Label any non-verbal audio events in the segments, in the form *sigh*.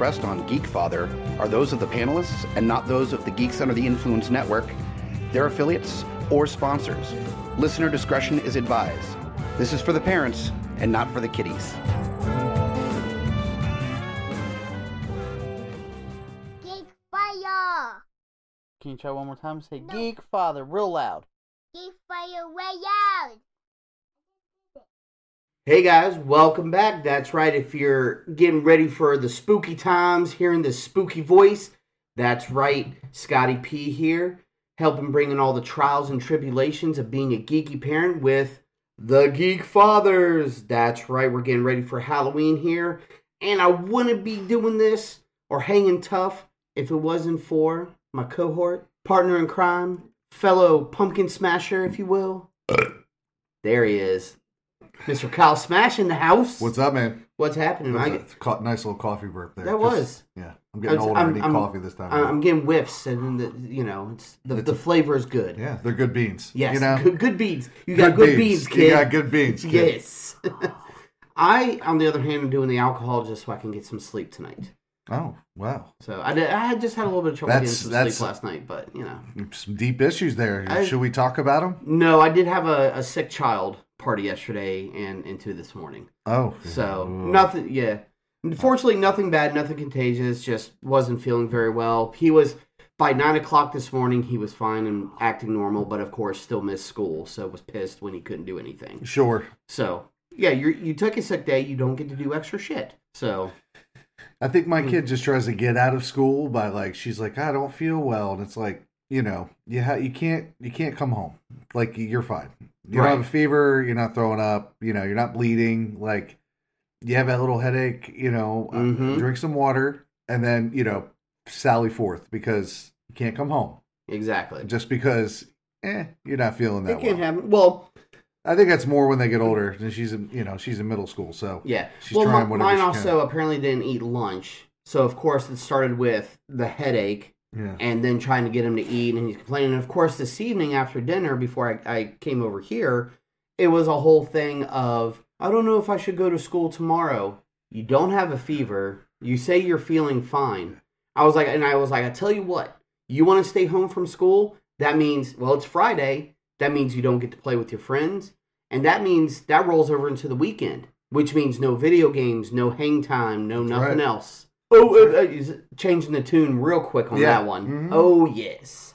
Expressed on Geekfather are those of the panelists and not those of the Geeks Under the Influence Network, their affiliates, or sponsors. Listener discretion is advised. This is for the parents and not for the kiddies. Geek Fire! Can you try one more time? Say Geek Father real loud. Geek Fire way out! Hey guys, welcome back. That's right. If you're getting ready for the spooky times, hearing the spooky voice, that's right. Scotty P here, helping bring in all the trials and tribulations of being a geeky parent with the Geek Fathers. That's right. We're getting ready for Halloween here, and I wouldn't be doing this or hanging tough if it wasn't for my cohort, partner in crime, fellow pumpkin smasher, if you will. Uh. There he is. Mr. Kyle Smash in the house. What's up, man? What's happening? I get, co- nice little coffee burp there. That Just- was. Yeah, I'm getting was- older. i I'm- need I'm- coffee this time. I- I'm getting whiffs, and the, you know, it's the, It's the a- flavor is good. yeah, they're good beans. Yes, you know, good, good beans. You got good, beans, kid. You got good beans, kid. Yes. *laughs* I, on the other hand, am doing the alcohol just so I can get some sleep tonight. Oh, wow. So I, did, I just had a little bit of trouble That's- getting some sleep last night, but you know, Some deep issues there. I- Should we talk about them? no, I did have a, a sick child party yesterday and into this morning. Oh, So Ooh. nothing, yeah. Unfortunately, nothing bad, nothing contagious. Just wasn't feeling very well. He was by nine o'clock this morning. He was fine and acting normal, but of course, still missed school. So was pissed when he couldn't do anything. Sure. So yeah, you you took a sick day. You don't get to do extra shit. So I think my Mm. kid just tries to get out of school by like she's like I don't feel well, and it's like you know you ha- you can't you can't come home like you're fine. You don't have a fever. You're not throwing up. You know you're not bleeding. Like you have that little headache. You know, uh, Mhm. drink some water, and then you know sally forth because you can't come home exactly, just because eh you're not feeling that it can well. happen. Well, I think that's more when they get older. And she's in you know she's in middle school, so yeah. She's well, trying whatever mine also apparently didn't eat lunch. So of course it started with the headache yeah. and then trying to get him to eat and he's complaining. And of course, this evening after dinner, before I, I came over here, it was a whole thing of I don't know if I should go to school tomorrow. You don't have a fever. You say you're feeling fine. I was like, and I was like, I tell you what, you want to stay home from school? That means, well, it's Friday. That means you don't get to play with your friends. And that means that rolls over into the weekend, which means no video games, no hang time, no That's nothing right. else. Oh, uh, uh, changing the tune real quick on Yeah. that one. Mhm. Oh, yes.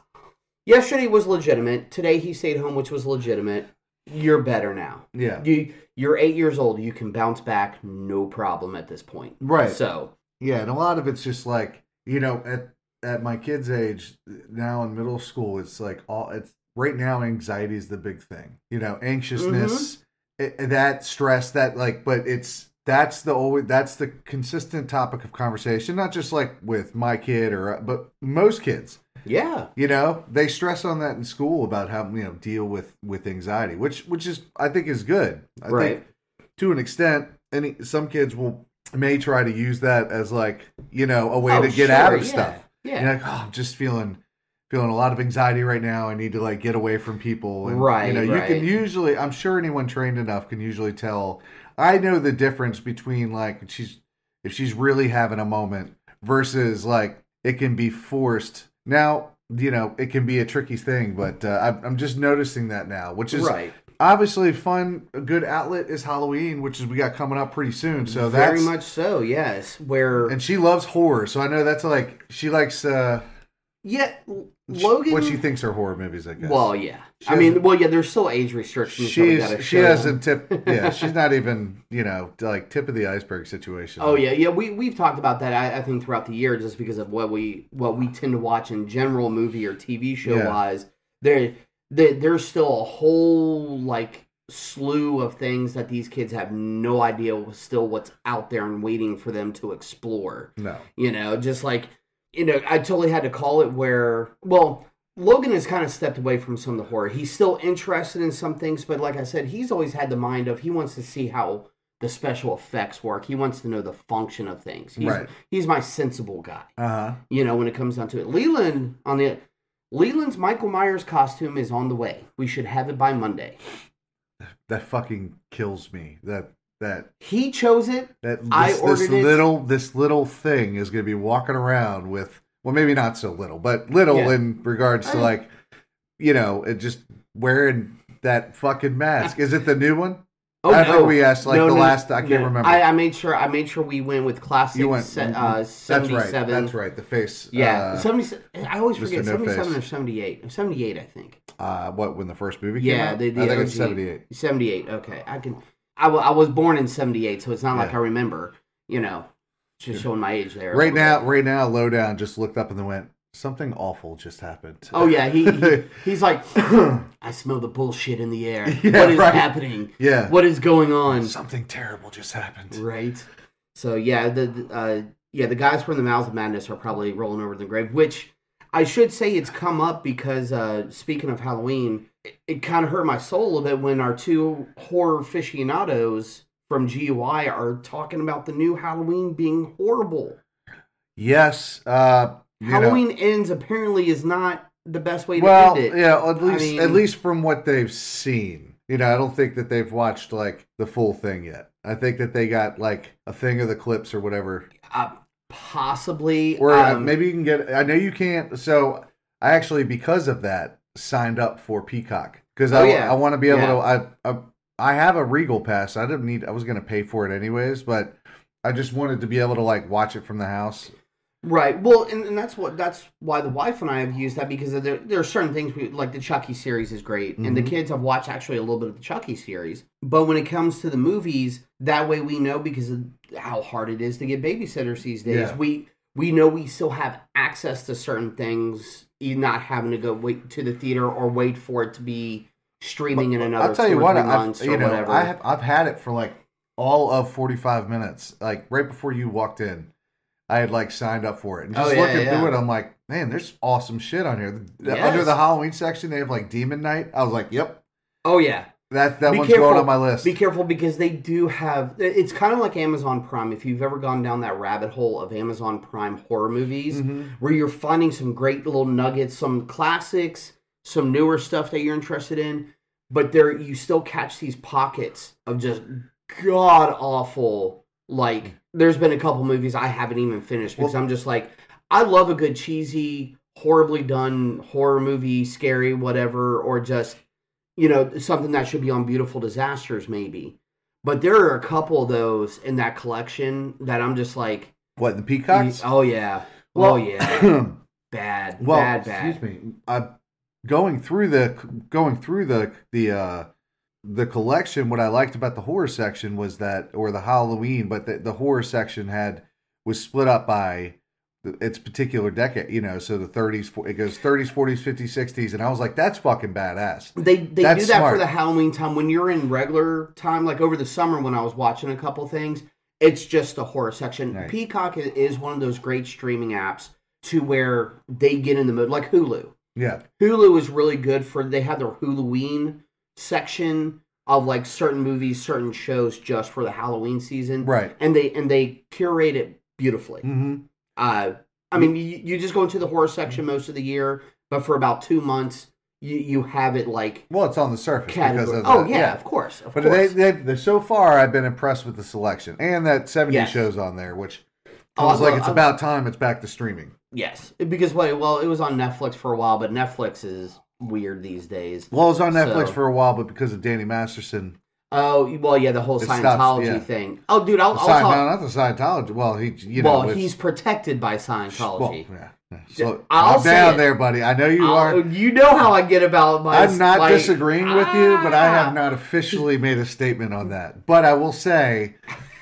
Yesterday was legitimate. Today he stayed home, which was legitimate. You're better now. yeah. You you're eight years old. You can bounce back, no problem at this point. Right. So Yeah, and a lot of it's just like you know at at my kid's age now in middle school, it's like all it's right now anxiety is the big thing. You know, anxiousness, Mm-hmm. it, that stress, that like, but it's that's the always that's the consistent topic of conversation. Not just like with my kid or uh, but most kids. yeah, You know, they stress on that in school about how you know deal with with anxiety, which which is I think is good. I right. think to an extent, any some kids will may try to use that as like you know a way Oh, to get sure, out of yeah, stuff. Yeah. You're like, oh, I'm just feeling feeling a lot of anxiety right now. I need to like get away from people. And, Right, You know, you can usually. I'm sure anyone trained enough can usually tell. I know the difference between like she's if she's really having a moment versus like it can be forced. Now you know it can be a tricky thing, but uh, I'm, just noticing that now, which is right. obviously fun. A good outlet is Halloween, which is we got coming up pretty soon. So that's Very much so. Yes. Where and she loves horror, so I know that's like she likes uh yeah, Logan. what she thinks are horror movies. I guess. Well, yeah. She I mean, well, yeah. There's still age restrictions. she's she hasn't tip. *laughs* Yeah, she's not even you know like tip of the iceberg situation. Oh yeah, yeah. We we've talked about that. I, I think throughout the year, just because of what we what we tend to watch in general, movie or TV show Yeah. wise. There, there, there's still a whole like slew of things that these kids have no idea still what's out there and waiting for them to explore. no. You know, just like you know, I totally had to call it where, well, Logan has kind of stepped away from some of the horror. He's still interested in some things, but like I said, he's always had the mind of he wants to see how the special effects work. He wants to know the function of things. He's, Right. he's my sensible guy. Uh huh. You know, when it comes down to it. Leland on the Leland's Michael Myers costume is on the way. We should have it by Monday. That fucking kills me. That that He chose it. that I this, this ordered it. little this little thing is going to be walking around with well maybe not so little but little Yeah. in regards to I- like you know it just wearing that fucking mask is it the new one Oh, I no. we asked like No, the no, last I can't remember I, I made sure I made sure we went with classic you went se- mhm. uh, that's 77. right that's right the face Yeah, uh, 70, I always Mr. forget 77 Face. or 78. 78, I think. uh what when the first movie came Yeah, out? the, the I think it's 78 78. Okay, I can. I, I was born in 78, so it's not like I remember. You know, just showing my age there. right now bit. right now lowdown just looked up and then went something awful just happened Oh yeah, he, he *laughs* he's like, I smell the bullshit in the air. *laughs* Yeah, what is right. happening? yeah What is going on? something terrible just happened Right. So yeah, the the, uh, yeah the guys from the Mouth of Madness are probably rolling over the grave. Which I should say it's come up because uh, speaking of Halloween, it, it kind of hurt my soul a little bit when our two horror aficionados from GUI are talking about the new Halloween being horrible. yes uh you know- Halloween ends apparently is not the best way to well, end it. yeah, at least mean- at least from what they've seen. You know, I don't think that they've watched like the full thing yet. I think that they got like a thing of the clips or whatever. Uh, possibly, Or uh, um, maybe you can get. I know you can't. So I actually, because of that, signed up for Peacock because Oh, I, yeah. I want to be able Yeah. to. I, I I have a Regal pass. I didn't need. I was going to pay for it anyways, but I just wanted to be able to like watch it from the house. Right. Well, and, and that's what that's why the wife and I have used that because there there are certain things we like. The Chucky series is great, and the Mhm. kids have watched actually a little bit of the Chucky series. But when it comes to the movies, that way we know because of how hard it is to get babysitters these days. Yeah. We we know we still have access to certain things, you not having to go wait to the theater or wait for it to be streaming in another. I'll tell you what, I've, you know, whatever. I have I've had it for like all of forty five minutes, like right before you walked in. I had like signed up for it, and Oh, just yeah, looking yeah. through it, I'm like, man, there's awesome shit on here. Yes. Under the Halloween section, they have like Demon Knight. I was like, yep, oh yeah. That that Be one's careful. going on my list. Be careful because they do have. It's kind of like Amazon Prime. If you've ever gone down that rabbit hole of Amazon Prime horror movies, Mhm. where you're finding some great little nuggets, some classics, some newer stuff that you're interested in, but there you still catch these pockets of just god awful. Like there's been a couple movies I haven't even finished because Well- I'm just like, I love a good cheesy, horribly done horror movie, scary, whatever, or just you know, something that should be on Beautiful Disasters, maybe. But there are a couple of those in that collection that I'm just like, What the Peacocks? oh yeah, Well- oh yeah, *clears throat* bad, well, bad, bad. excuse me. I going through the going through the the uh the collection. What I liked about the horror section was that, or the Halloween, but the, the horror section had was split up by its particular decade. You know, so the 30s, it goes 30s, 40s, 50s, 60s, and I was like, that's fucking badass. They they That's do that smart. for the Halloween time. When you're in regular time, like over the summer when I was watching a couple things, it's just the horror section. Right. Peacock is one of those great streaming apps to where they get in the mood, like Hulu. Yeah, Hulu is really good for they have their Halloween section of like certain movies, certain shows just for the Halloween season, right. and they and they curate it beautifully. hmm Uh, I mean, you, you just go into the horror section most of the year, but for about two months, you you have it like Well, it's on the surface category. because of Oh the- yeah, of course, of But course. they, they, they, so far, I've been impressed with the selection and that 70 Yes. shows on there, which Oh, feels like love- it's I- about time it's back to streaming. yes, because what? Well, it was on Netflix for a while, but Netflix is weird these days. Well, it was on Netflix So- for a while, but because of Danny Masterson, Oh well, yeah, the whole It stops, Scientology yeah. thing. Oh, dude, I'll, the I'll talk. no, not the Scientology. Well, he, you know, well, it's- he's protected by well, Scientology. yeah. yeah. So I'll I'm say down it. there, buddy. I know you I'll- are. you know how I get about my. I'm not like, disagreeing with you, but I ah. have not officially made a statement on that. But I will say,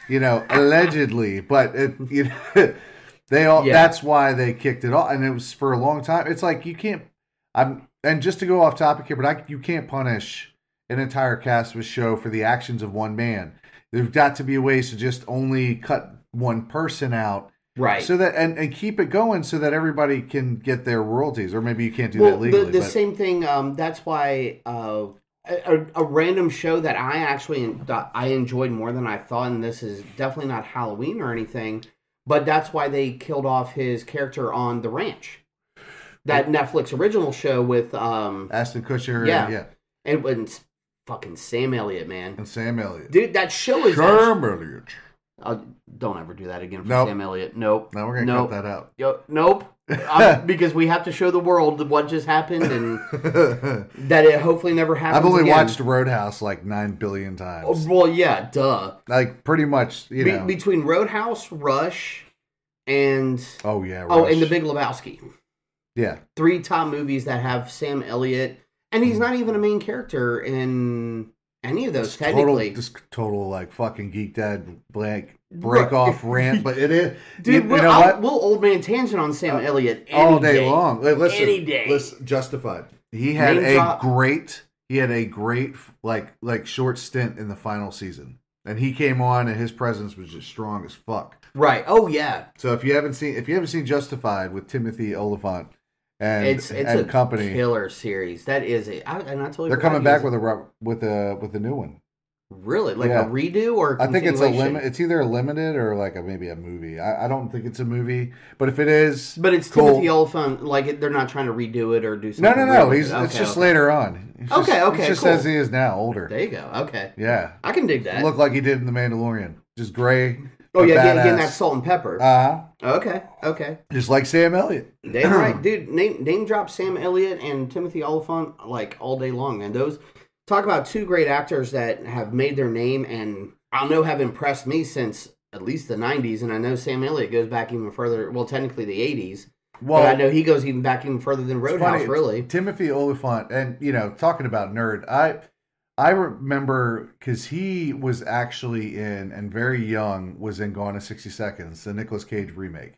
you know, allegedly, but it, you know, *laughs* they all. Yeah. That's why they kicked it off, and it was for a long time. It's like you can't. I'm and just to go off topic here, but I, you can't punish an entire cast of a show for the actions of one man. There's got to be ways to just only cut one person out Right. So that and, and keep it going so that everybody can get their royalties, or maybe you can't do well, that legally. the, the but- same thing. Um, that's why uh, a, a random show that I actually I enjoyed more than I thought, and this is definitely not Halloween or anything, but that's why they killed off his character on The Ranch, that Netflix original show with um Ashton Kutcher, Yeah. and, yeah, and, and fucking Sam Elliott, man, and Sam Elliott. dude, that show is. Sam Elliott. Uh, don't ever do that again for Nope. Sam Elliott. Nope. Now we're gonna nope. cut that out. Yo, nope. *laughs* Because we have to show the world what just happened and *laughs* that it hopefully never happens. I've only again. watched Roadhouse like nine billion times. Well, yeah, duh. Like pretty much, you Be- know. between Roadhouse, Rush, and oh yeah. oh, and The Big Lebowski, Yeah, three top movies that have Sam Elliott, and he's hmm. not even a main character in any of those. total, technically, just total like fucking geek dad blank break Right. *laughs* off rant, but it is, dude. you, you we'll, know what? we'll old man tangent on Sam uh, Elliott any all day, day. long. Like, listen, Any day. Listen, justified. He had Name a drop. great. He had a great like like short stint in the final season, and he came on, and his presence was just strong as fuck. Right? Oh yeah, So if you haven't seen if you haven't seen Justified with Timothy Olyphant and it's it's and a company, killer series. That is a. I, and I totally they're coming back with a with a with a new one. really like Yeah. a redo or I think it's a limit. It's either a limited or like a maybe a movie. I, I don't think it's a movie, but if it is, But it's cool. Timothy Olyphant. Like it- they're not trying to redo it or do No, something. no, weird no. with He's it. it's just okay. later on. Okay, just, okay, It's just cool. as he is now, older. There you go. Okay, Yeah, I can dig that. look like he did in the Mandalorian. Just gray. Oh yeah, getting, getting that salt and pepper. Uh huh. okay, okay. just like Sam Elliott. Damn *clears throat* right, dude. Name name drop Sam Elliott and Timothy Olyphant like all day long, and those talk about two great actors that have made their name and I know have impressed me since at least the '90s, and I know Sam Elliott goes back even further. Well, technically the '80s, Well, but I know he goes even back even further than Roadhouse. funny, Really, Timothy Olyphant, and you know, talking about nerd, I I remember because he was actually in and very young was in Gone in sixty seconds, the Nicolas Cage remake,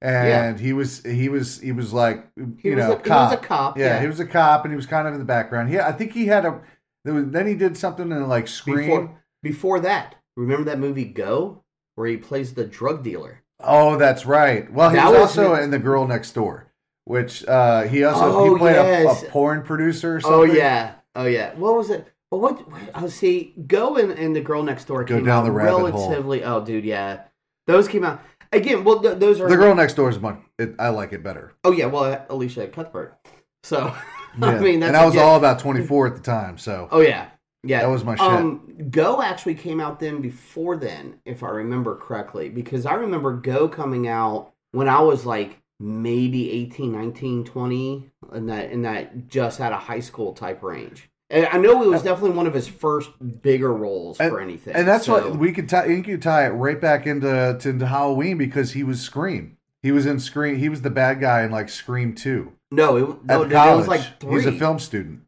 and he was he was he was like he you was know a, he cop. was a cop. yeah, Yeah, he was a cop, and he was kind of in the background. Yeah, I think he had a. there was- Then he did something in like Scream. Before, before that, remember that movie Go, where he plays the drug dealer? Oh, that's right. Well, he That was, was also in The Girl Next Door, which uh, he also Oh, he played yes. a, a porn producer. Or Oh yeah, oh yeah. What was it? Well, what? I Oh, see, Go and, and the girl next door Go came down out the rabbit hole. relatively. Oh, dude, yeah, those came out again. Well, th- those are The Girl Next Door is much. It, I like it better. Oh yeah, well, Elisha Cuthbert. So *laughs* I mean, that's and I was again- all about 24 at the time. So Oh yeah, yeah. That was my shit. Um, Go actually came out then before then, if I remember correctly, because I remember Go coming out when I was like maybe 18, 19, 20, in that in that just out of high school type range. And I know it was definitely one of his first bigger roles for anything. and that's so- what we could tie. You could tie it right back into to, into Halloween because he was Scream. He was in Scream. He was the bad guy in like Scream Two No, it, no, college. was like three. He's a film student.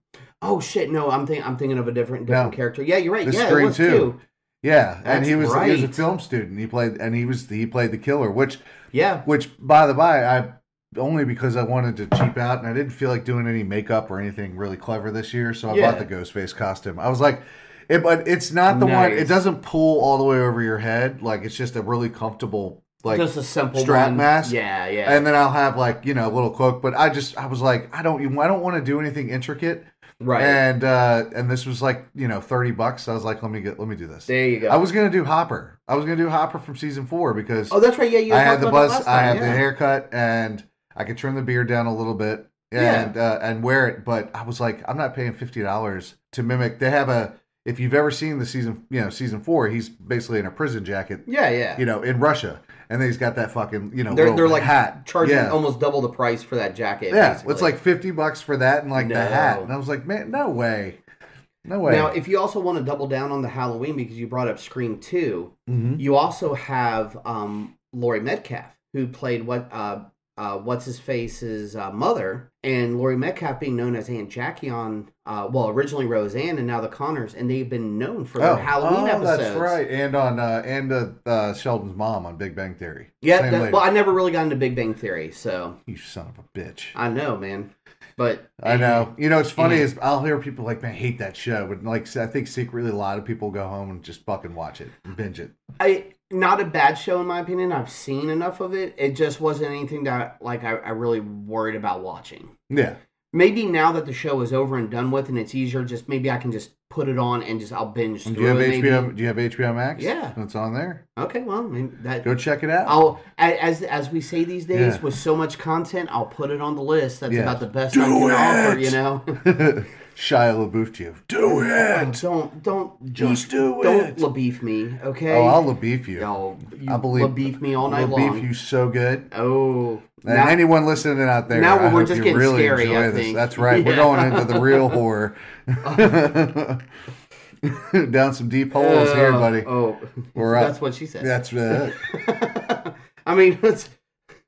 Oh shit! No, I'm thinking I'm thinking of a different different No. character. Yeah, you're right. The yeah, Scream it was two. two. Yeah, and he was right. he was a film student. He played and he was he played the killer, which Yeah, which by the by I only because I wanted to cheap out and I didn't feel like doing any makeup or anything really clever this year, so I Yeah. bought the Ghostface costume. I was like, it, but it's not the one. It doesn't pull all the way over your head. Like it's just a really comfortable like just a simple strap one. mask. Yeah, yeah. And then I'll have like you know a little cloak, but I just I was like I don't even I don't want to do anything intricate, right. and uh and this was like you know thirty bucks. So I was like let me get let me do this. there you go. I was gonna do Hopper. I was gonna do Hopper from season four because oh, that's right. Yeah, you I had the buzz, I had yeah. the haircut, and I could trim the beard down a little bit Yeah. and uh, and wear it. But I was like, I'm not paying fifty dollars to mimic. They have a. If you've ever seen the season, you know, season four, he's basically in a prison jacket, Yeah, yeah. you know, in Russia, and then he's got that fucking, you know, they're they're like hat charging Yeah. almost double the price for that jacket. Yeah, basically. it's like fifty bucks for that and like the hat, and I was like, man, no way, no way. Now, if you also want to double down on the Halloween because you brought up Scream 2, Mhm. you also have um, Laurie Metcalf, who played what uh, uh, what's his face's uh, mother, and Laurie Metcalf being known as Aunt Jackie on uh, well originally Roseanne and now the Conners, and they've been known for their Halloween oh, episodes. that's right, and on uh, and uh, uh, Sheldon's mom on Big Bang Theory. Yeah, that- well, I never really got into Big Bang Theory, so you son of a bitch. I know, man. But I know. You know, it's funny is I'll hear people like, "Man, I hate that show," but like I think secretly a lot of people go home and just fucking watch it and binge it. I not a bad show in my opinion. I've seen enough of it. It just wasn't anything that like I, I really worried about watching. Yeah. Maybe now that the show is over and done with and it's easier, just maybe I can just put it on and just I'll binge And through do you have it. maybe. HBO? Do you have HBO Max? Yeah. It's on there. Okay, well, I mean, that Go check it out. I'll as as we say these days Yeah. with so much content, I'll put it on the list. That's Yes. about the best Do I can offer. You know. *laughs* *laughs* Shia LaBeouf to you. Do it. don't don't Just do it. don't it. LaBeef me, okay? Oh, I'll LaBeef you. Yo, you I believe LaBeef me all night LaBeef long. you so good. Oh, And now- anyone listening out there, now I we're just you getting really scary, enjoy I this. think. That's right. We're *laughs* going into the real horror. *laughs* Down some deep holes here, uh, buddy. Oh, We're up. that's what she said. That's it. *laughs* I mean, it's,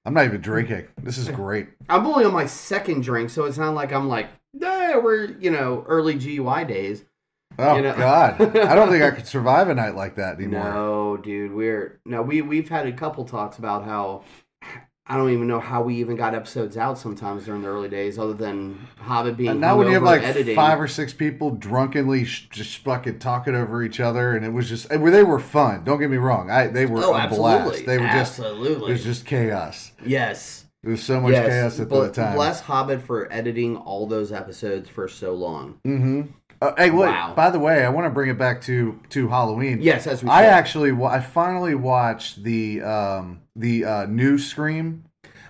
I'm not even drinking. This is great. I'm only on my second drink, so it's not like I'm like, yeah, we're you know early GUI days. Oh You know- God, I don't think I could *laughs* survive a night like that anymore. No, dude, we're no, we we've had a couple talks about how I don't even know how we even got episodes out sometimes during the early days, other than Hobbit being And now when you have like editing. five or six people drunkenly sh- just fucking talking over each other, and it was just and they were fun. Don't get me wrong, I they were oh, a absolutely, blast. They were just absolutely, it was just chaos. yes, There was so much yes. chaos at the time. Bless Hobbit for editing all those episodes for so long. Mm-hmm. Uh, hey, look. Wow. By the way, I want to bring it back to to Halloween. Yes, as we I said. actually I finally watched the um the uh, new Scream,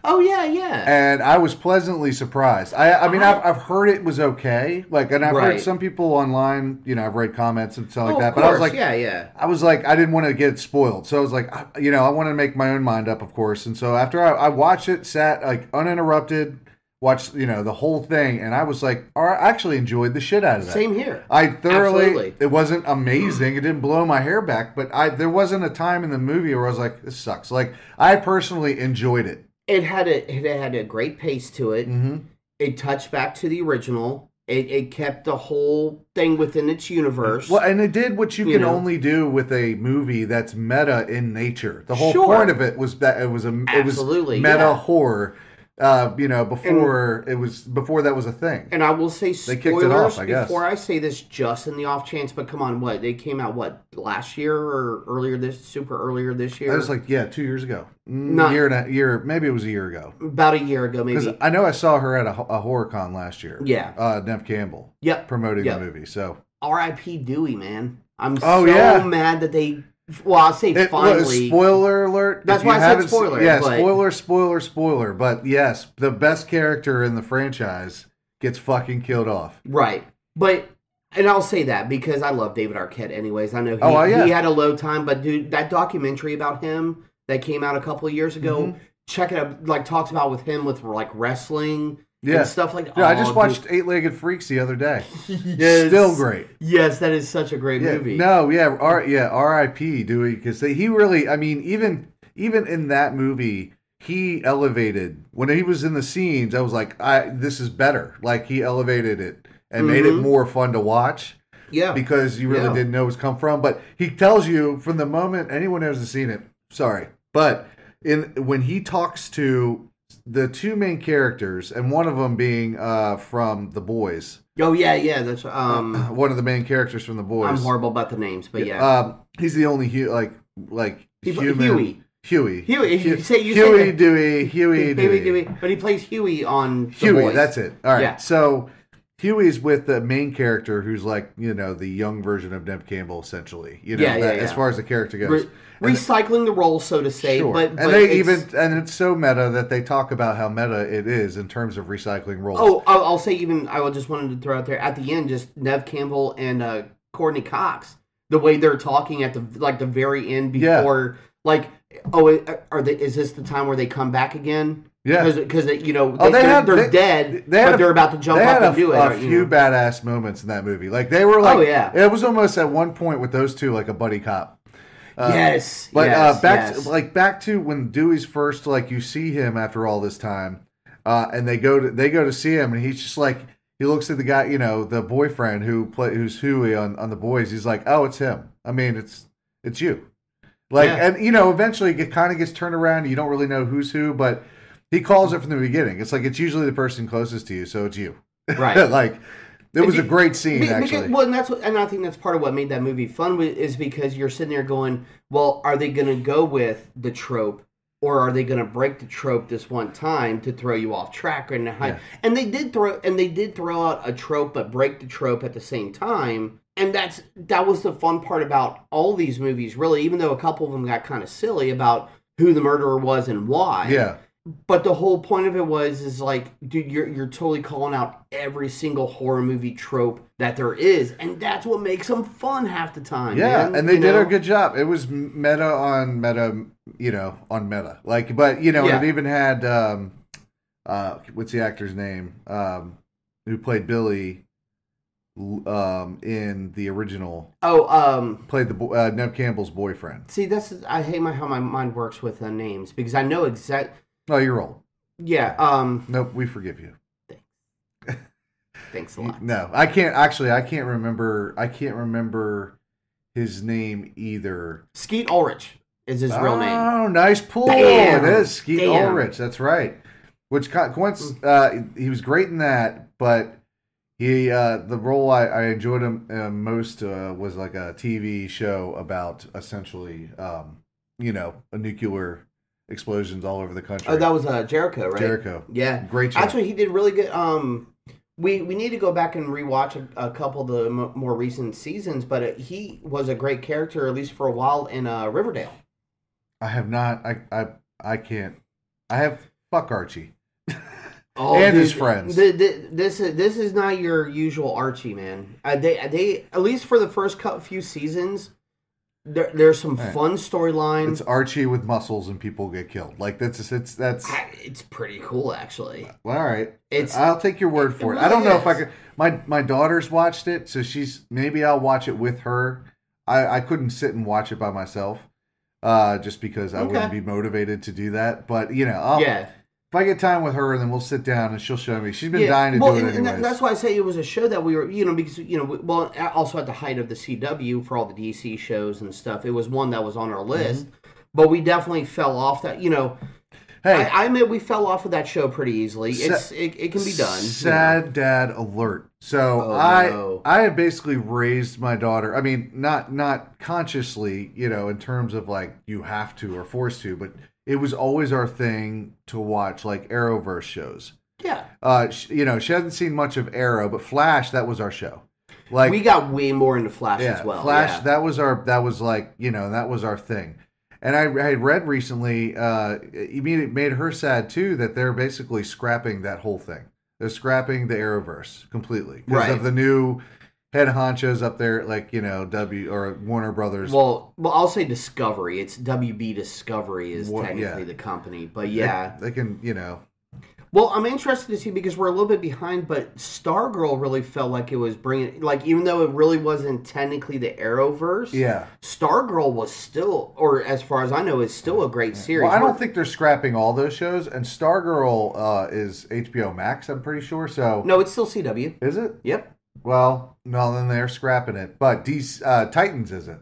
Oh yeah, yeah. and I was pleasantly surprised. I I mean I- I've, I've heard it was okay. Like, and I've heard some people online. You know, I've read comments and stuff like oh, that. But I was like, yeah, yeah. I was like, I didn't want to get spoiled, so I was like, I, you know, I wanted to make my own mind up, of course. And so after I, I watched it, sat like uninterrupted, watched you know the whole thing, and I was like, I actually enjoyed the shit out of that. Same here. I thoroughly. Absolutely. It wasn't amazing. It didn't blow my hair back, but I there wasn't a time in the movie where I was like, this sucks. Like I personally enjoyed it. It had a it had a great pace to it. Mm-hmm. It touched back to the original. It, it kept the whole thing within its universe. Well, and it did what you, You can know. only do with a movie that's meta in nature. The whole Sure. point of it was that it was a it was meta yeah. horror. Uh, you know, before it was before that was a thing. And I will say They spoilers kicked it off, I guess. before I say this just in the off chance, but come on, what they came out what last year or earlier this super earlier this year? I was like, yeah, two years ago, Mm, Not- year and a year, maybe it was a year ago. about a year ago, maybe. I know I saw her at a, a horror con last year. Yeah. uh, Neve Campbell Yep. promoting Yep. the movie. So R.I.P. Dewey, man. I'm Oh, so yeah. mad that they. Well, I'll say It finally. spoiler alert. That's why I said spoiler, Yeah, but- spoiler, spoiler, spoiler. But yes, the best character in the franchise gets fucking killed off. Right. But and I'll say that because I love David Arquette anyways. I know he, Oh, yeah. he had a low time, but dude, that documentary about him that came out a couple of years ago, Mm-hmm. check it out. Like talks about with him with like wrestling Yeah. and stuff like that. Yeah, I Oh, just dude. watched Eight Legged Freaks the other day. *laughs* Yes. Still great. Yes, that is such a great Yeah, movie. no, yeah, R, yeah, R.I.P. Dewey because he really, I mean, even even in that movie, he elevated when he was in the scenes. I was like, I this is better. Like he elevated it and made it Mhm. more fun to watch. Yeah. because you really Yeah. didn't know it was come from. But he tells you from the moment anyone hasn't seen it, sorry, but in when he talks to the two main characters, and one of them being uh, from the boys, oh yeah, yeah. That's um. *clears throat* one of the main characters from the boys. I'm horrible about the names, but yeah. Um, he's the only hu- like like He- human Huey. Huey. Huey, you say- you say Huey that- Dewey. Huey Dewey. Huey, Dewey, but he plays Huey on The Huey, Boys. that's it. All right. Yeah. So Huey's with the main character who's like, you know, the young version of Neve Campbell, essentially. You know, Yeah, yeah, that, as yeah. far as the character goes. Re- recycling the role, so to say. sure. But, and they it's- even and it's so meta that they talk about how meta it is in terms of recycling roles. Oh, I'll, I'll say even I just wanted to throw out there at the end, just Neve Campbell and uh, Courteney Cox, the way they're talking at the like the very end before, like, oh, are they? Is this the time where they come back again? Yeah. because you know Oh, they, they had- they're they- dead, they had but a- they're about to jump up and a, do it. a or, you few know. badass moments in that movie. Like they were like, Oh, yeah. it was almost at one point with those two like a buddy cop. Uh, yes, But yes, uh, back yes. to, like back to when Dewey's first like you see him after all this time, uh, and they go to they go to see him, and he's just like he looks at the guy, you know, the boyfriend who play who's Huey on on the boys. He's like, oh, it's him. I mean, it's it's you. Like, Yeah. and you know, eventually it kind of gets turned around. You don't really know who's who, but he calls it from the beginning. It's like it's usually the person closest to you, so it's you. Right. *laughs* like, It was a great scene, because- actually. well, and that's what, and I think that's part of what made that movie fun is because you're sitting there going, well, are they going to go with the trope, or are they going to break the trope this one time to throw you off track and Yeah. and they did throw and they did throw out a trope but break the trope at the same time. And that's that was the fun part about all these movies, really. Even though a couple of them got kind of silly about who the murderer was and why. yeah. But the whole point of it was is like, dude, you're you're totally calling out every single horror movie trope that there is, and that's what makes them fun half the time. Yeah, man, and they did know? a good job. It was meta on meta, you know, on meta. Like, but you know, Yeah. it even had um, uh, what's the actor's name? Um, who played Billy, um, in the original, Oh, um, played the uh, Neve Campbell's boyfriend. see, this is I hate my how my mind works with uh, names because I know exact. Oh, you're old. Yeah. Um. Nope, we forgive you. Thanks thanks a lot. No, I can't. Actually, I can't remember. I can't remember his name either. Skeet Ulrich is his real name. Oh, nice pull! Damn. It is Skeet Damn. Ulrich. That's right. Which co- coinc- uh, he was great in that, but he uh, the role I, I enjoyed him uh, most uh, was like a TV show about essentially, um, you know, a nuclear explosions all over the country. Oh, that was uh, Jericho, right? Jericho. Yeah. Great show. Actually, he did really good. Um, we we need to go back and rewatch a, a couple of the m- more recent seasons, but uh, he was a great character at least for a while in uh, Riverdale. I have not. I I I can't. I have fuck Archie. Oh, *laughs* And his friends. th- th- this is this is not your usual Archie, man. Uh, they they at least for the first few seasons, there there's some Right. fun storylines. It's Archie with muscles and people get killed. Like that's it's that's I- It's pretty cool, actually. well, all right. It's I'll take your word it for it. really I don't know if I could. My my daughter's watched it, so she's maybe I'll watch it with her. I I couldn't sit and watch it by myself, uh, just because I Okay. wouldn't be motivated to do that. But you know, I'll, yeah. If I get time with her, then we'll sit down and she'll show me. She's been Yeah, dying to well, do it and, and anyways. that- that's why I say it was a show that we were, you know, because you know, we- well, also at the height of the CW for all the DC shows and stuff, it was one that was on our list. Mm-hmm. But we definitely fell off that. You know, hey, I, I admit we fell off of that show pretty easily. Sa- It's it, it can be done. you know. Sad dad alert. So Oh, I no. I have basically raised my daughter. I mean, not not consciously, you know, in terms of like you have to or forced to, but it was always our thing to watch like Arrowverse shows. Yeah, Uh, sh- you know, she hasn't seen much of Arrow, but Flash that was our show. Like we got way more into Flash yeah, as well. Flash. yeah. That was our. That was like you know that was our thing. And I, I had read recently. Uh, it made, it made her sad too that they're basically scrapping that whole thing. They're scrapping the Arrowverse completely because Right. of the new head honchos up there, like you know W or Warner Brothers. Well, well, I'll say Discovery. It's WB Discovery is technically yeah. the company, but yeah. they, can you know. Well, I'm interested to see because we're a little bit behind, but Stargirl really felt like it was bringing, like, even though it really wasn't technically the Arrowverse, Yeah. Stargirl was still, or as far as I know, is still a great series. Well, I don't think they're scrapping all those shows. And Stargirl uh, is HBO Max. I'm pretty sure. So No, it's still CW. is it? Yep. Well, no, then they're scrapping it. But DC, uh, Titans isn't.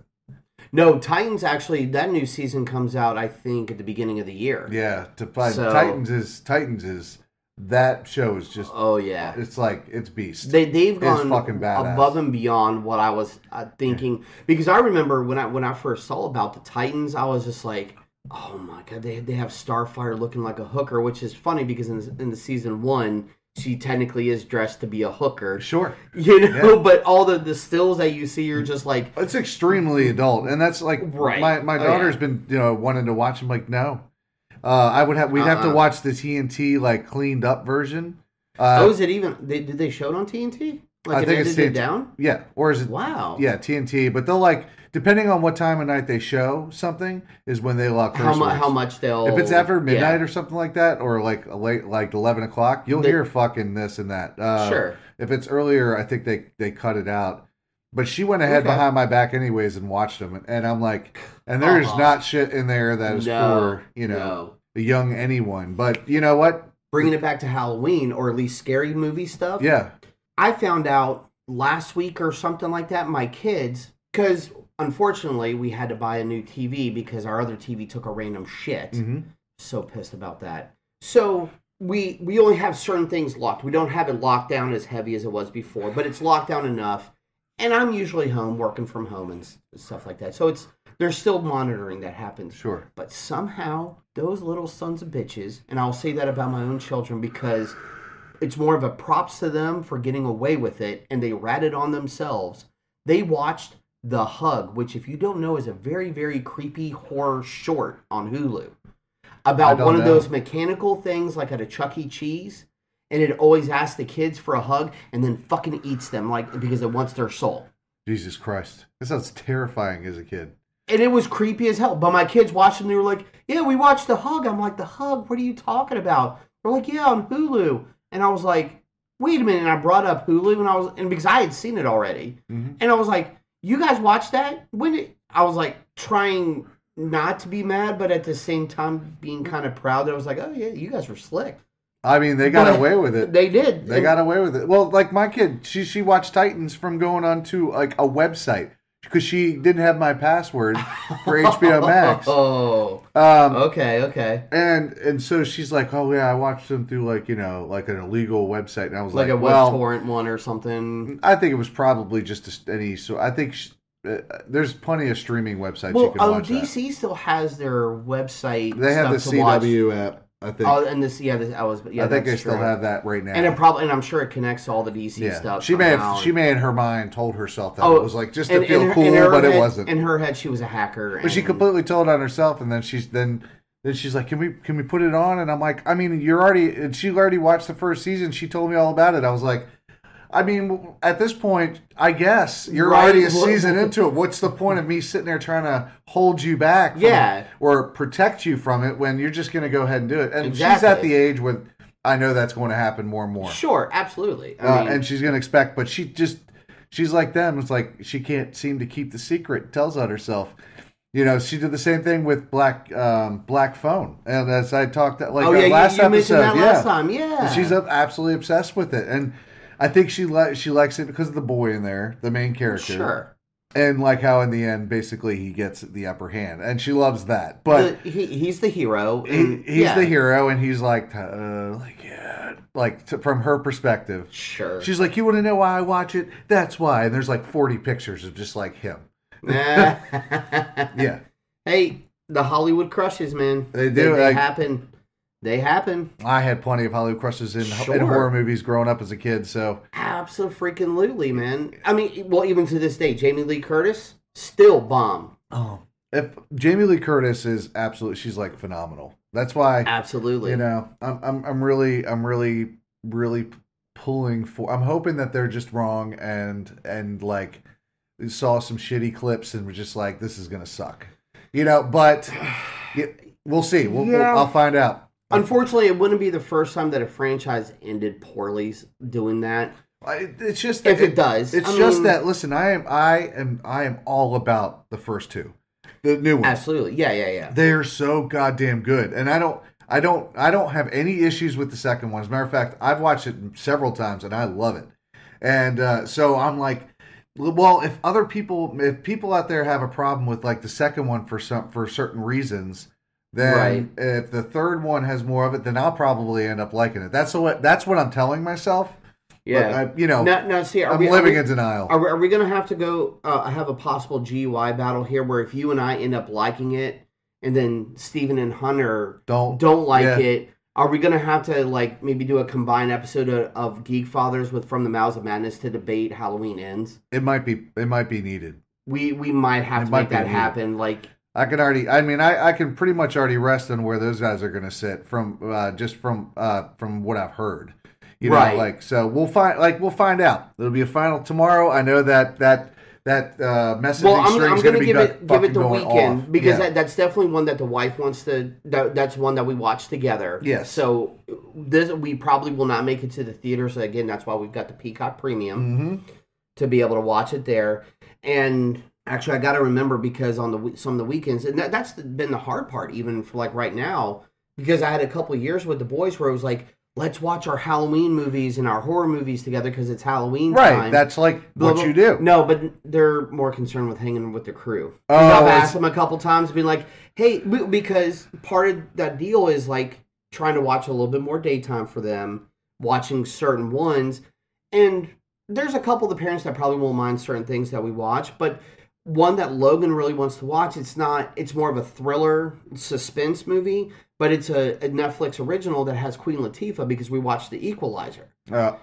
No, Titans actually, that new season comes out, I think, at the beginning of the year. Yeah, to find So- Titans is Titans is that show is just Oh, yeah. it's like it's beast. They they've It's gone fucking badass. above and beyond what I was uh, thinking because I remember when I when I first saw about the Titans, I was just like, oh my god, they they have Starfire looking like a hooker, which is funny because in the, in the season one she technically is dressed to be a hooker, sure, you know. Yeah. But all the the stills that you see are just like, it's extremely adult, and that's like Right. my my Oh, daughter's yeah. been you know wanting to watch. I'm like, no, uh, I would have we'd have to Uh-uh. watch the TNT like cleaned up version. Uh, oh, is it even? They, did they show it on TNT? Like I think it's TNT. down. yeah, or is it? Wow. Yeah, TNT, but they'll like depending on what time of night they show something is when they lock How curse much? words. How much they'll? If it's after midnight yeah. or something like that, or like late, like eleven o'clock, you'll They- hear fucking this and that. Uh, Sure. If it's earlier, I think they they cut it out. But she went ahead Okay. behind my back anyways and watched them, and I'm like, and there's Uh-huh. not shit in there that is No, for you know no. a young anyone. But you know what? bringing it back to Halloween or at least scary movie stuff. Yeah, I found out last week or something like that. My kids, because unfortunately we had to buy a new TV because our other TV took a random shit. hmm So pissed about that. So we we only have certain things locked. We don't have it locked down as heavy as it was before, but it's locked down enough. And I'm usually home working from home and stuff like that. So it's there's still monitoring that happens. Sure. But somehow those little sons of bitches, and I'll say that about my own children because it's more of a props to them for getting away with it, and they ratted on themselves. They watched The Hug, which, if you don't know, is a very, very creepy horror short on Hulu about one of those mechanical things like at a Chuck E. Cheese, and it always asks the kids for a hug and then fucking eats them like because it wants their soul. Jesus Christ. That sounds terrifying as a kid. And it was creepy as hell. But my kids watched and they were like, Yeah, we watched The Hug. I'm like, The Hug? What are you talking about? They're like, Yeah, on Hulu. And I was like, Wait a minute. And I brought up Hulu and I was, and because I had seen it already. Mhm. And I was like, You guys watched that? When did, I was like trying not to be mad, but at the same time being kind of proud that I was like, Oh, yeah, you guys were slick. I mean, they got But away with it. They did. They got away with it. Well, like my kid, she she watched Titans from going on to like a website because she didn't have my password for HBO Max. *laughs* Oh, Um, okay, okay. and and so she's like, "Oh yeah, I watched them through like you know like an illegal website." And I was Like like, a "Well, WebTorrent one or something. I think it was probably just a, any." So I think sh uh, there's plenty of streaming websites you Well, can um, watch. that. DC still has their website. They have the to watch. CW app. I oh, think. Oh, and this, yeah, this, I was, yeah, I think they still true. have that right now. And it probably, and I'm sure it connects to all the DC yeah, stuff. she may have she may in her mind told herself that Oh, it was like just to and- feel and her- cool, but it wasn't. In her head, she was a hacker. But she completely told on herself, and then she's then then she's like, "Can we can we put it on?" And I'm like, "I mean, you're already." And she already watched the first season. She told me all about it. I was like, "I mean, at this point, I guess you're Right. already a season into it. What's the point of me sitting there trying to hold you back, from- Yeah. or protect you from it when you're just going to go ahead and do it?" And she's at the age when I know that's going to happen more and more. Sure, absolutely. Uh, mean, and she's going to expect, but she just, she's like them. It's like she can't seem to keep the secret. Tells on herself. You know, she did the same thing with Black um, Black Phone, and as I talked like oh yeah, last you, episode, mentioned that yeah, last time. Yeah, she's absolutely obsessed with it, and I think she li- she likes it because of the boy in there, the main character, sure. and like how in the end, basically he gets the upper hand, and she loves that. But The- he, he's the hero. he, he's yeah, the hero, and he's like, uh, like yeah, like to, from her perspective, Sure. She's like, you want to know why I watch it? That's why. And there's like 40 pictures of just like him. yeah. *laughs* Yeah. Hey, the Hollywood crushes, man. They do, They, they like- happen. They happen. I had plenty of Hollywood crushes in, in horror movies growing up as a kid. So Absolutely, man. I mean, well, even to this day, Jamie Lee Curtis still bomb. oh, if Jamie Lee Curtis is absolutely, she's like phenomenal. That's why, Absolutely. you know, I'm, I'm, I'm really, I'm really, really pulling for, I'm hoping that they're just wrong and, and like saw some shitty clips and were just like, this is going to suck, you know, but *sighs* yeah, we'll see. We'll, we'll, I'll find out. Unfortunately, it wouldn't be the first time that a franchise ended poorly doing that. I- It's just If it does, It's I just mean- that. Listen, I am, I am, I am all about the first two, the new ones. Absolutely. Yeah, yeah, yeah. They are so goddamn good, and I don't, I don't, I don't have any issues with the second one. As a matter of fact, I've watched it several times, and I love it. And uh, so I'm like, well, if other people, if people out there have a problem with like the second one for some for certain reasons. Then, Right. if the third one has more of it, then I'll probably end up liking it. That's what that's what I'm telling myself. Yeah. But I, you know, now, now, see, are I'm we, are living we- in denial. Are we, are we going to have to go uh, have a possible GUI battle here where if you and I end up liking it and then Stephen and Hunter don't don't like yeah. it, are we going to have to like maybe do a combined episode of, of Geek Fathers with From the Mouths of Madness to debate Halloween Ends? It might be it might be needed. We we might have It to might make that needed. happen. Like I can already. I mean, I, I can pretty much already rest on where those guys are going to sit from uh, just from uh, from what I've heard. You know, Right. like so we'll find like we'll find out. There'll be a final tomorrow. I know that that that uh, messaging well, I'm, I'm going to give it give it the weekend off. because Yeah. that, that's definitely one that the wife wants to. That, that's one that we watch together. Yes. So this we probably will not make it to the theater. So again, that's why we've got the Peacock Premium. Mhm. to be able to watch it there. And actually, I got to remember because on the some of the weekends, and that, that's been the hard part, even for like right now, because I had a couple of years with the boys where it was like, let's watch our Halloween movies and our horror movies together because it's Halloween right. time. That's like Blah, what blah- you do. No, but they're more concerned with hanging with the crew. Oh, I've asked them a couple times, being like, "Hey," because part of that deal is like trying to watch a little bit more daytime for them, watching certain ones, and there's a couple of the parents that probably won't mind certain things that we watch, but one that Logan really wants to watch. It's not. It's more of a thriller suspense movie, but it's a, a Netflix original that has Queen Latifah because we watched The Equalizer. Uh,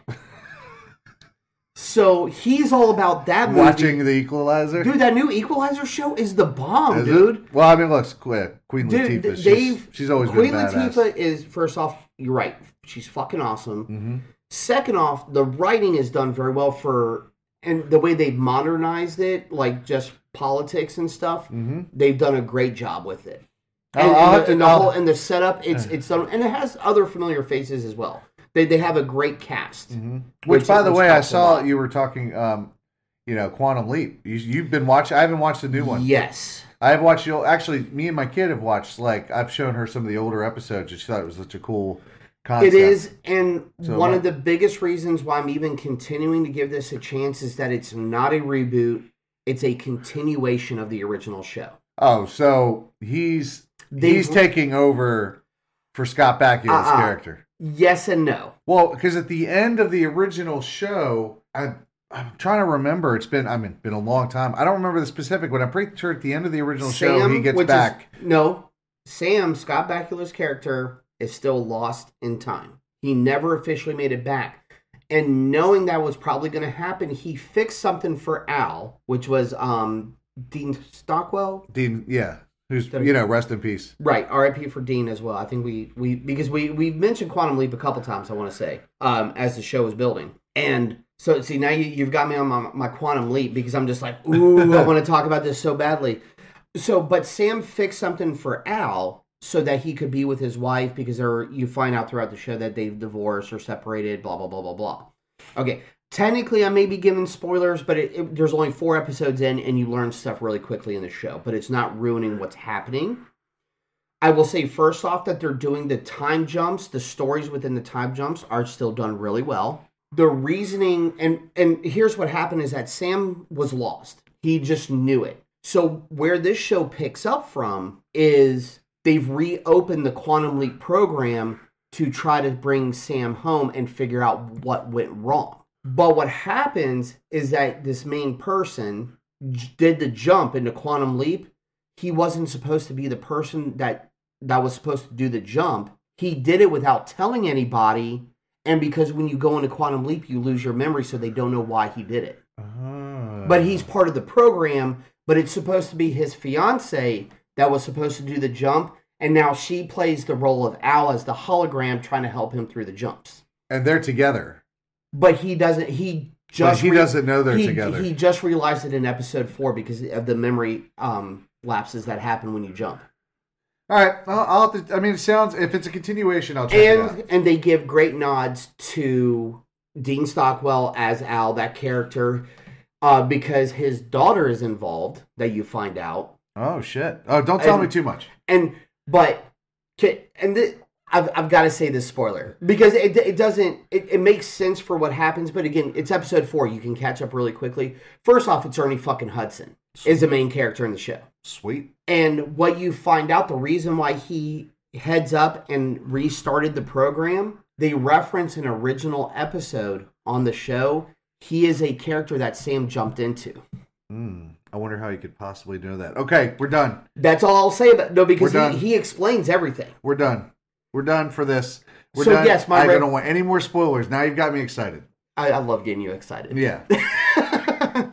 So he's all about that movie. watching The Equalizer. dude. That new Equalizer show is the bomb, Is it? dude. Well, I mean, look, Queen Queen Dude, Latifah. She's, she's always Queen. Latifah is first off. You're right. She's fucking awesome. hmm Second off, the writing is done very well for, and the way they've modernized it, like just politics and stuff. hmm They've done a great job with it. And, I'll and the, and the whole and the setup, it's it's done, and it has other familiar faces as well. They they have a great cast. hmm Which, Which- by the way, I saw you were talking. Um, you know, Quantum Leap. You, you've been watching. I haven't watched the new one. Yes, I have watched. old- Actually, me and my kid have watched. Like, I've shown her some of the older episodes, and she thought it was such a cool concept. it is, and So one of the biggest reasons why I'm even continuing to give this a chance is that it's not a reboot; it's a continuation of the original show. Oh, so he's They- he's taking over for Scott Bakula's Uh-uh. character. Yes and no. Well, because at the end of the original show, I I'm trying to remember. It's been I mean been a long time. I don't remember the specific, but I'm pretty sure at the end of the original show he gets which is- back. no, Sam Scott Bakula's character is still lost in time. He never officially made it back. And knowing that was probably going to happen, he fixed something for Al, which was um Dean Stockwell. Dean, yeah, who's you know, rest in peace. Right, R.I.P. for Dean as well. I think we we because we we've mentioned Quantum Leap a couple times. I want to say um, as the show is building, and so see now you you've got me on my, my Quantum Leap because I'm just like ooh I *laughs* want to talk about this so badly. So, but Sam fixed something for Al so that he could be with his wife because there you find out throughout the show that they've divorced or separated. Blah blah blah blah blah. Okay, technically I may be giving spoilers, but it, it, there's only four episodes in, and you learn stuff really quickly in the show. But it's not ruining what's happening. I will say first off that they're doing the time jumps, the stories within the time jumps are still done really well. The reasoning and and here's what happened is that Sam was lost. He just knew it. So where this show picks up from is they've reopened the Quantum Leap program to try to bring Sam home and figure out what went wrong. But what happens is that this main person did the jump into Quantum Leap he wasn't supposed to be the person that that was supposed to do the jump. He did it without telling anybody, and because when you go into quantum leap, you lose your memory, so they don't know why he did it. Ah. But he's part of the program. But it's supposed to be his fiance that was supposed to do the jump, and now she plays the role of Al as the hologram, trying to help him through the jumps. and they're together. But he doesn't. He But just he re- doesn't know they're he, together. He just realized it in episode four because of the memory um, lapses that happen when you jump. All right, I'll, I'll have to, I mean, it sounds if it's a continuation, I'll check it out. and and they give great nods to Dean Stockwell as Al, that character, uh, because his daughter is involved. That you find out, Oh shit! Oh, don't tell And- me too much. and but and th- I've I've got to say this spoiler because it it doesn't it, it makes sense for what happens, but again, it's episode four. You can catch up really quickly. First off, it's Ernie fucking Hudson is the main character in the show. Sweet. And what you find out, the reason why he heads up and restarted the program, they reference an original episode on the show. He is a character that Sam jumped into. Hmm. I wonder how you could possibly know that. Okay, we're done. That's all I'll say about no, because he, he explains everything. We're done. We're done for this. We're So, done. yes, my I don't want any more spoilers. Now you've got me excited. I, I love getting you excited. Yeah. *laughs*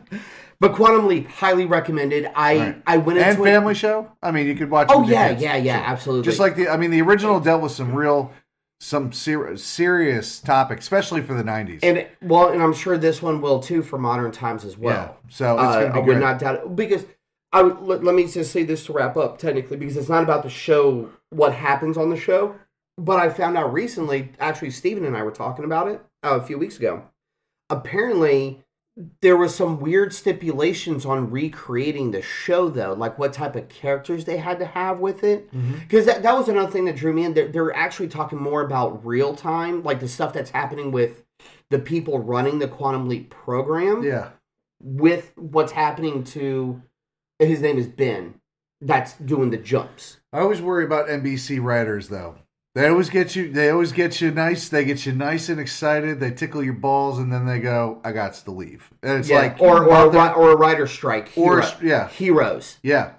but Quantum Leap, highly recommended. I Right. I went and into it- Family Show. I mean, you could watch. Oh it yeah, yeah, yeah, absolutely. Just like the, I mean, the original dealt with some real, some ser- serious topics, especially for the '90s. and well, and I'm sure this one will too for modern times as well. yeah. So it's Uh, going to I be would great. not doubt it because I would, let, let me just say this to wrap up technically because it's not about the show what happens on the show, but I found out recently. Actually, Stephen and I were talking about it uh, a few weeks ago. Apparently, there was some weird stipulations on recreating the show though, like what type of characters they had to have with it. Mm-hmm. Because that, that was another thing that drew me in. They're, they're actually talking more about real time, like the stuff that's happening with the people running the Quantum Leap program yeah. with what's happening to his name is Ben that's doing the jumps. I always worry about NBC writers though, They always get you. They always get you nice. They get you nice and excited. They tickle your balls, and then they go, "I got to leave." And it's yeah, like, or or, well, a, ri- or a writer strike. Or- Hero- yeah. heroes. yeah,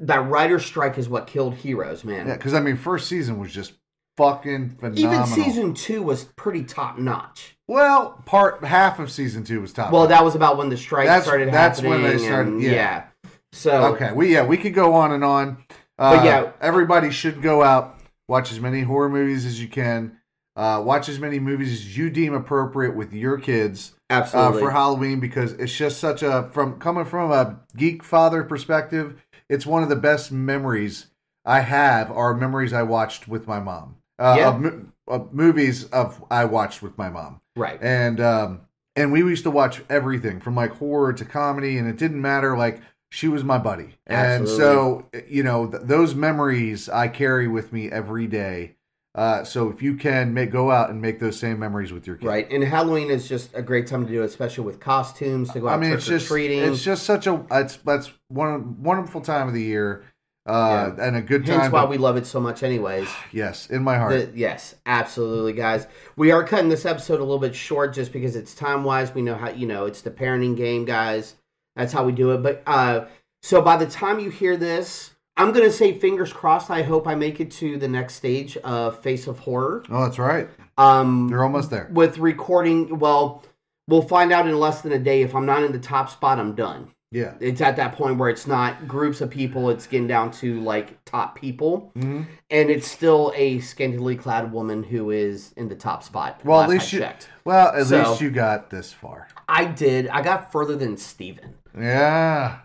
That writer strike is what killed heroes, man. yeah. Because I mean, first season was just fucking phenomenal. Even season two was pretty top notch. Well, part half of season two was top. Well, notch. that was about when the strike That's- started that's when they started- and- yeah. So okay. We yeah, we could go on and on. Uh, But yeah. everybody should go out, watch as many horror movies as you can. Uh, watch as many movies as you deem appropriate with your kids. uh, absolutely. for Halloween because it's just such a from coming from a geek father perspective. It's one of the best memories I have are memories I watched with my mom. Uh, Yeah. of, of movies of I watched with my mom, right. and um, and we used to watch everything from like horror to comedy, and it didn't matter. Like she was my buddy, and so you know th- those memories I carry with me every day. Uh, so if you can make go out and make those same memories with your kids, Right, and Halloween is just a great time to do, it, especially with costumes to go out I mean, it's just treating. it's just such a it's that's one wonderful time of the year, uh, and a good time. why to- we love it so much, anyways. *sighs* yes, in my heart. The- yes, absolutely, guys. We are cutting this episode a little bit short just because it's time wise. We know how you know it's the parenting game, guys. That's how we do it. But uh, so by the time you hear this, I'm gonna say fingers crossed. I hope I make it to the next stage of Face of Horror. oh, that's right. Um, You're almost there. with recording. Well, we'll find out in less than a day. If I'm not in the top spot, I'm done. Yeah. It's at that point where it's not groups of people; it's getting down to like top people, hmm and it's still a scantily clad woman who is in the top spot. Well, at least you. checked. Well, at So- least you got this far. I did. I got further than Steven. Yeah.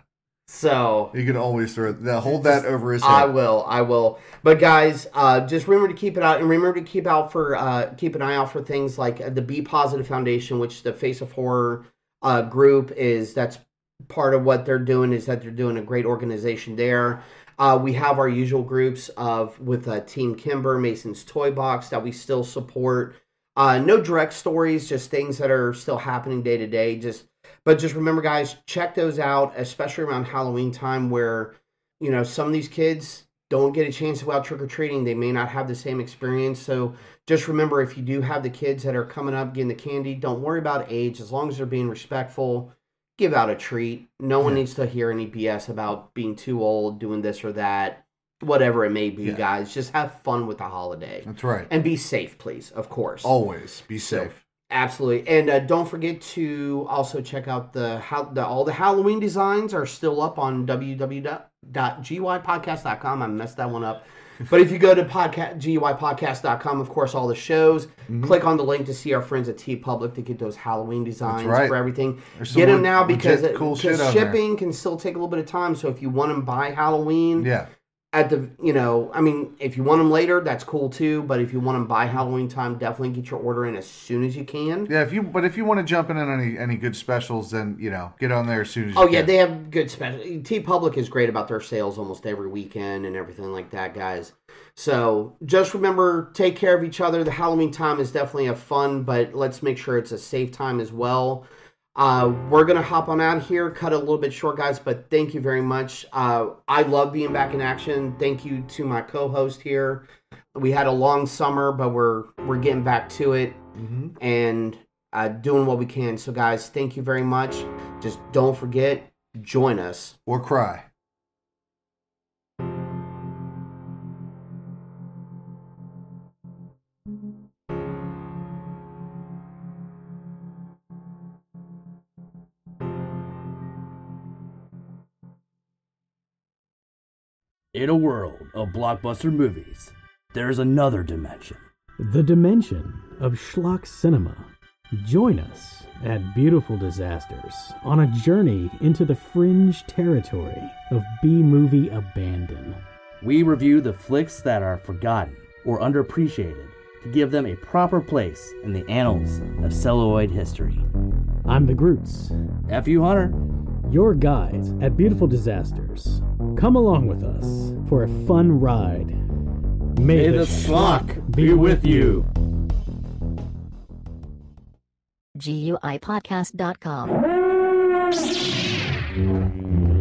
So You can always throw that. Hold that over his head. I will. I will. But guys, uh, just remember to keep it out, and remember to keep out for uh, keep an eye out for things like the Be Positive Foundation, which the Face of Horror uh, group is. That's part of what they're doing. Is that they're doing a great organization there. Uh, we have our usual groups of with uh, Team Kimber, Mason's Toy Box that we still support. Uh, no direct stories, just things that are still happening day to day. Just but just remember, guys, check those out, especially around Halloween time, where you know some of these kids don't get a chance to go out trick or treating. They may not have the same experience. So just remember, if you do have the kids that are coming up getting the candy, don't worry about age. As long as they're being respectful, give out a treat. No one needs to hear any BS about being too old, doing this or that, whatever it may be. Yeah. Guys, just have fun with the holiday That's right. and be safe, please. Of course. Always be safe. Absolutely, and uh, don't forget to also check out the how the all the Halloween designs are still up on www.gypodcast.com. I messed that one up, but if you go to podcast gypodcast.com, of course, all the shows. Mm-hmm. Click on the link to see our friends at TeePublic to get those Halloween designs right. for everything. Get them now because it, cool because shit out there. shipping can still take a little bit of time. So if you want them by Halloween, Yeah. At the you know i mean if you want them later that's cool too but if you want them by halloween time definitely get your order in as soon as you can Yeah. If you, but if you want to jump in on any any good specials, then you know, get on there as soon as. oh yeah can. they have good special TeePublic is great about their sales almost every weekend and everything like that guys so just remember take care of each other the halloween time is definitely a fun but let's make sure it's a safe time as well uh, we're gonna hop on out of here, cut it a little bit short, guys. But thank you very much. Uh, I love being back in action. Thank you to my co-host here. We had a long summer, but we're we're getting back to it Mhm. and uh, doing what we can. So, guys, thank you very much. Just don't forget, join us. Or cry. In a world of blockbuster movies, there's another dimension. The dimension of schlock cinema. Join us at Beautiful Disasters on a journey into the fringe territory of B movie abandon. We review the flicks that are forgotten or underappreciated to give them a proper place in the annals of celluloid history. I'm the Groots, F.U. Hunter, your guides at Beautiful Disasters. Come along with us for a fun ride. May, may the schlock be with you. GUIPodcast.com.